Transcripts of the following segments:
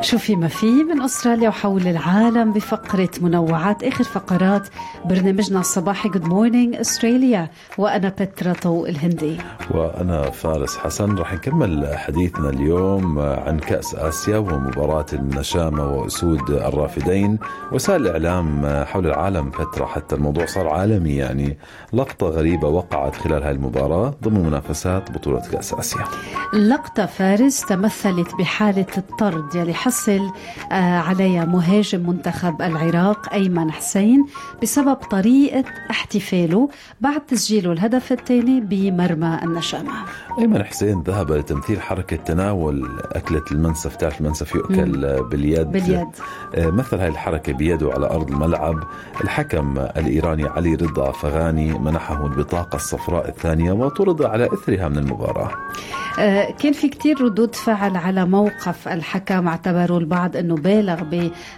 شو في ما في من أستراليا وحول العالم بفقرة منوعات آخر فقرات برنامجنا الصباحي Good Morning Australia وأنا بترا طوق الهندي. وأنا فارس حسن. رح نكمل حديثنا اليوم عن كأس آسيا ومباراة النشامة وأسود الرافدين وسائل الإعلام حول العالم فترة حتى الموضوع صار عالمي يعني. لقطة غريبة وقعت خلال هاي المباراة ضمن منافسات بطولة كأس آسيا. لقطة فارس تمثلت بحالة الطرد يلي حصل آه، عليها مهاجم منتخب العراق أيمن حسين بسبب طريقة احتفاله بعد تسجيله الهدف الثاني بمرمى النشامة. أيمن حسين ذهب لتمثيل حركة تناول أكلة المنسف. تعرف المنسف يؤكل باليد. باليد. آه، مثل هاي الحركة بيده على أرض الملعب. الحكم الإيراني علي رضا فغاني منحه البطاقة الصفراء الثانية وطرد على إثرها من المباراة. آه، كان في كتير ردود فعل على موقف الحكم اعتبروا البعض أنه بالغ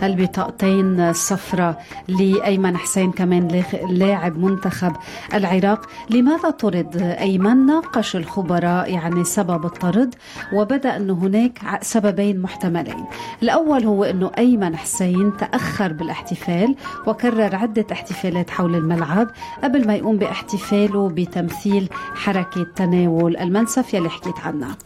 بهالبطاقتين الصفراء لأيمن حسين كمان لاعب منتخب العراق. لماذا طرد أيمن؟ ناقش الخبراء يعني سبب الطرد وبدأ أنه هناك سببين محتملين. الأول هو أنه أيمن حسين تأخر بالاحتفال وكرر عدة احتفالات حول الملعب قبل ما يقوم باحتفاله بتمثيل حركة تناول المنسف يلي حكيت عنها.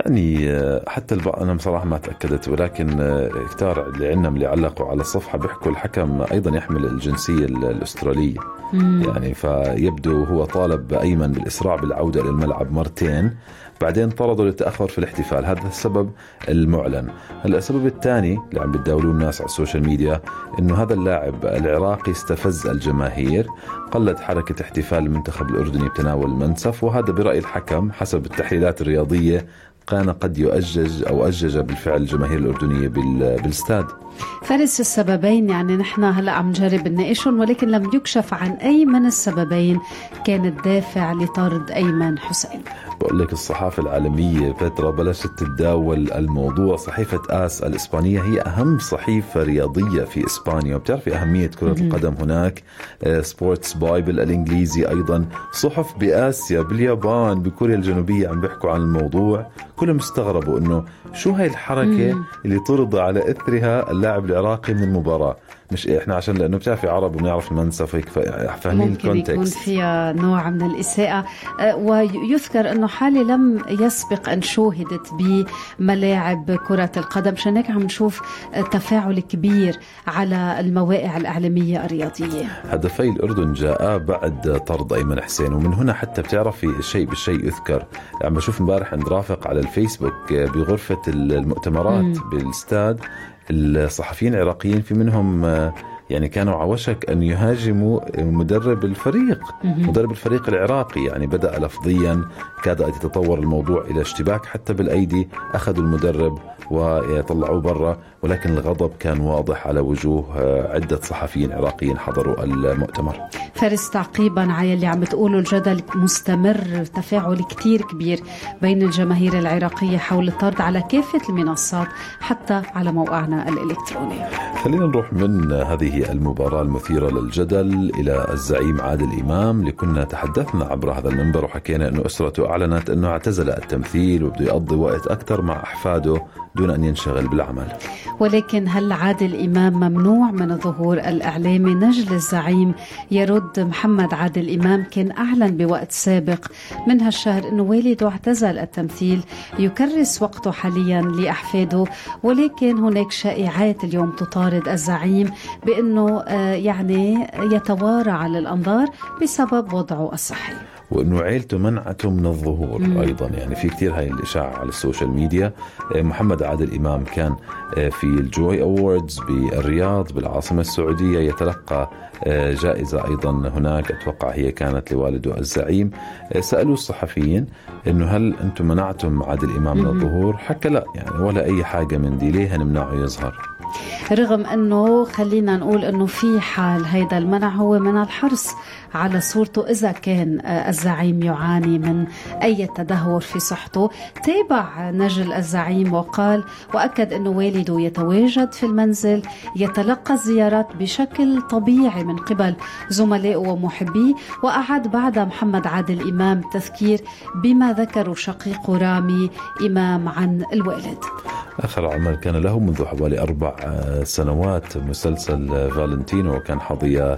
يعني آه، حتى أنا بصراحة ما تأكدت ولكن آه، كتار اللي عندنا اللي علقوا على الصفحة بيحكوا الحكم أيضا يحمل الجنسية ال- الأسترالية. يعني فيبدو هو طالب ايمن بالاسراع بالعودة إلى الملعب مرتين بعدين طردوا للتأخر في الاحتفال. هذا السبب المعلن. هلأ السبب الثاني اللي عم بتداولوه الناس على ال social media إنه هذا اللاعب العراقي استفز الجماهير قلد حركة احتفال المنتخب الأردني بتناول المنسف وهذا برأي الحكم حسب التحليلات الرياضية كان قد يؤجج أو أجج بالفعل الجماهير الأردنية بال- بالاستاد فارس السببين يعني نحن هلا عم نجرب نناقشهم ولكن لم يكشف عن أي من السببين كان الدافع لطرد أيمن حسين. بقول لك الصحافة العالمية فترة بلشت تتداول الموضوع. صحيفة AS الإسبانية هي أهم صحيفة رياضية في إسبانيا. وبتعرفي أهمية كرة القدم هناك؟ Sports Bible الإنجليزي أيضا. صحف بآسيا باليابان بكوريا الجنوبية عم بيحكوا عن الموضوع. كلهم استغربوا إنه شو هاي الحركة اللي طرد على إثرها اللاعب العراقي من المباراة. مش إحنا عشان لأنه بتعرفي عرب ونعرف المنسف هيك فا- فاهمين ممكن يكون الكونتكست فيها نوع من الإساءة. آه، ويذكر أنه حالة لم يسبق أن شوهدت بملاعب كرة القدم. عشان هيك عم نشوف تفاعل كبير على المواقع الإعلامية الرياضية؟ هدفي الأردن جاء بعد طرد أيمن حسين ومن هنا حتى بتعرفي الشيء بالشيء يذكر. عم بشوف امبارح عند رافق على الفيسبوك بغرفة المؤتمرات مم. بالاستاد الصحفيين العراقيين في منهم آه، يعني كانوا على وشك أن يهاجموا مدرب الفريق مدرب الفريق العراقي. يعني بدأ لفظيا كاد أن يتطور الموضوع إلى اشتباك حتى بالأيدي أخذوا المدرب وطلعوه برا ولكن الغضب كان واضح على وجوه آه، عدة صحفيين عراقيين حضروا المؤتمر. فارس تعقيبا على اللي عم تقوله الجدل مستمر تفاعل كتير كبير بين الجماهير العراقية حول الطرد على كافة المنصات حتى على موقعنا الإلكتروني. خلينا نروح من هذه المباراة المثيرة للجدل إلى الزعيم عادل إمام اللي كنا تحدثنا عبر هذا المنبر وحكينا أنه أسرته أعلنت أنه اعتزل التمثيل وبده يقضي وقت أكثر مع أحفاده دون أن ينشغل بالعمل. ولكن هل عادل إمام ممنوع من الظهور الإعلامي نجل الزعيم؟ يرد محمد عادل إمام كان أعلن بوقت سابق. من هالشهر أنه والده اعتزل التمثيل يكرس وقته حاليا لأحفاده ولكن هناك شائعات اليوم تطارد الزعيم بأنه آه، يعني يتوارى على الأنظار بسبب وضعه الصحي. وإنه عيلته منعته من الظهور مم. أيضا. يعني في كثير هاي الإشاعة على ال social media. آه، محمد عادل إمام كان آه، في ال Joy Awards بالرياض بالعاصمة السعودية. يتلقى آه، جائزة أيضا هناك. أتوقع هي كانت لوالده الزعيم. سألوا الصحفيين إنه هل أنتم منعتم عادل إمام من. الظهور؟ حكى لا يعني ولا أي حاجة من دي. ليه نمنعه يظهر؟ رغم أنه خلينا نقول أنه في حال هيدا المنع هو من الحرص على صورته إذا كان آه، الزعيم يعاني من أي تدهور في صحته. تابع نجل الزعيم وقال وأكد أنه والده يتواجد في المنزل يتلقى الزيارات بشكل طبيعي من قبل زملائه ومحبيه وأعاد بعد محمد عادل إمام تذكير بما ذكره شقيق رامي إمام عن الوالد. آخر عمل كان له منذ حوالي أربع سنوات مسلسل فالنتينو وكان حظي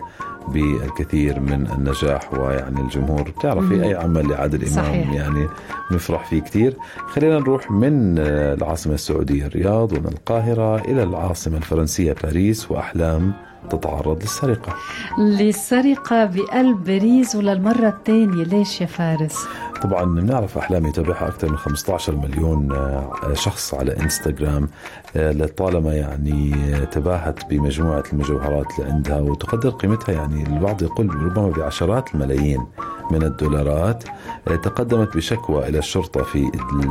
بالكثير من النجاح ويعني الجمهور بتعرف في أي عمل لعادل إمام صحيح. يعني نفرح فيه كثير خلينا نروح من العاصمة السعودية الرياض ومن القاهرة إلى العاصمة الفرنسية باريس وأحلام تتعرض للسرقة للسرقة بقلب باريس وللمرة الثانية ليش يا فارس؟ طبعا بنعرف أحلام يتابعها أكثر من 15 مليون آه، شخص على إنستغرام آه، لطالما يعني تباهت بمجموعة المجوهرات اللي عندها وتقدر قيمتها يعني البعض يقول ربما بعشرات الملايين من الدولارات آه، تقدمت بشكوى إلى الشرطة في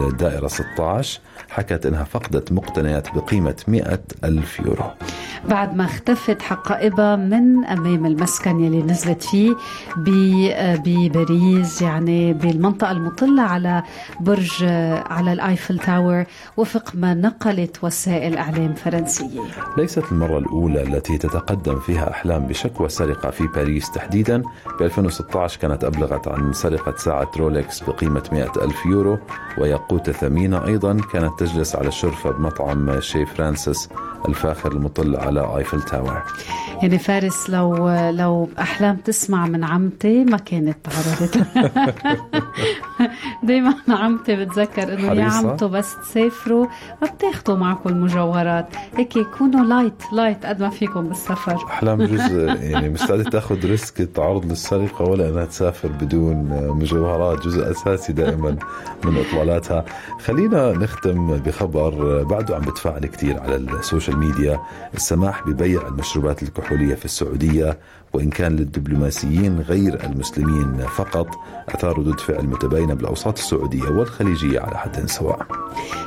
الدائرة 16 حكت أنها فقدت مقتنيات بقيمة 100 ألف يورو بعد ما اختفت حقائبها من أمام المسكن يلي نزلت فيه بباريس يعني بالمنطقة المطلة على برج على ال Eiffel Tower وفق ما نقلت وسائل إعلام فرنسية. ليست المرة الأولى التي تتقدم فيها أحلام بشكوى سرقة في باريس تحديدا. ب 2016 كانت أبلغت عن سرقة ساعة Rolex بقيمة 100 ألف يورو وياقوتة ثمينة أيضا. كانت تجلس على الشرفة بمطعم Chez Francis. الفاخر المطل على Eiffel Tower يعني فارس لو لو أحلام تسمع من عمتي ما كانت تعرضت دائما عمتي بتذكر إنه يا عمتو بس تسافروا ما بتاخذوا معكم المجوهرات هيك كونوا light light قد ما فيكم بالسفر. أحلام جزء يعني مستعدة تاخذ risk تعرض للسرقة ولا إنها تسافر بدون مجوهرات؟ جزء أساسي دائما من إطلالاتها. خلينا نختم بخبر بعده عم بتفاعل كثير على ال social media. السماح ببيع المشروبات الكحولية في السعودية وإن كان للدبلوماسيين غير المسلمين فقط. أثار ردود فعل متباينة بالأوساط السعودية والخليجية على حد سواء.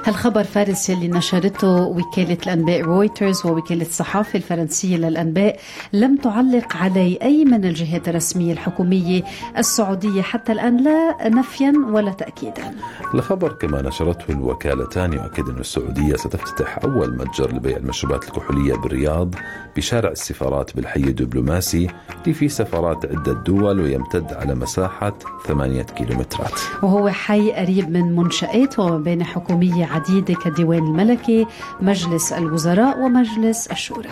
هالخبر فارس يلي نشرته وكالة الأنباء رويترز ووكالة الصحافة الفرنسية للأنباء لم تعلق عليه أي من الجهات الرسمية الحكومية السعودية حتى الآن لا نفيا ولا تأكيدا. الخبر كما نشرته الوكالتان يؤكد أن السعودية ستفتتح أول متجر لبيع المشروبات الكحولية بالرياض بشارع السفارات بالحي الدبلوماسي اللي فيه سفارات عدة دول ويمتد على مساحة ثمانية كيلومترات. وهو حي قريب من منشآت ومباني حكومية عديدة كالديوان الملكي مجلس الوزراء ومجلس الشورى.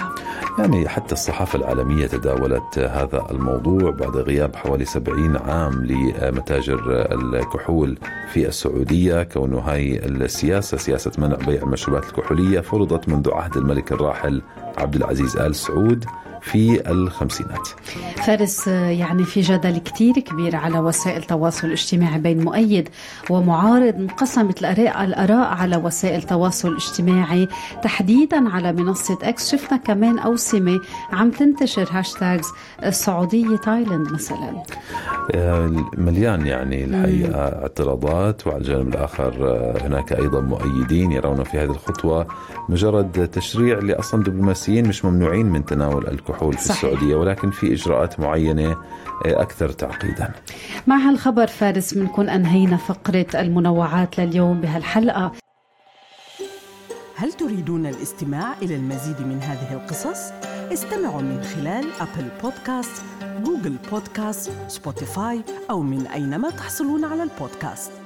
يعني حتى الصحافة العالمية تداولت هذا الموضوع بعد غياب حوالي 70 عام لمتاجر الكحول في السعودية. كونه هاي السياسة سياسة منع بيع المشروبات الكحولية فرضت منذ عهد الملك الراحل عبد العزيز آل سعود في الخمسينات. فارس يعني في جدل كتير كبير على وسائل التواصل الاجتماعي بين مؤيد ومعارض انقسمت الآراء الآراء على وسائل التواصل الاجتماعي تحديدا على منصة X شفنا كمان أوسمة عم تنتشر hashtags السعودية تايلاند مثلا. آه، مليان يعني الحقيقة اعتراضات وعلى الجانب الآخر آه، هناك أيضا مؤيدين يرون في هذه الخطوة مجرد تشريع لأصلا دبلوماسيين مش ممنوعين من تناول الكحول. الكحول في صحيح. السعودية ولكن في إجراءات معينة آه، أكثر تعقيدا مع هالخبر فارس بنكون أنهينا فقرة المنوعات لليوم بهالحلقة هل تريدون الاستماع إلى المزيد من هذه القصص؟ استمعوا من خلال Apple Podcast، Google Podcast، Spotify أو من أينما تحصلون على البودكاست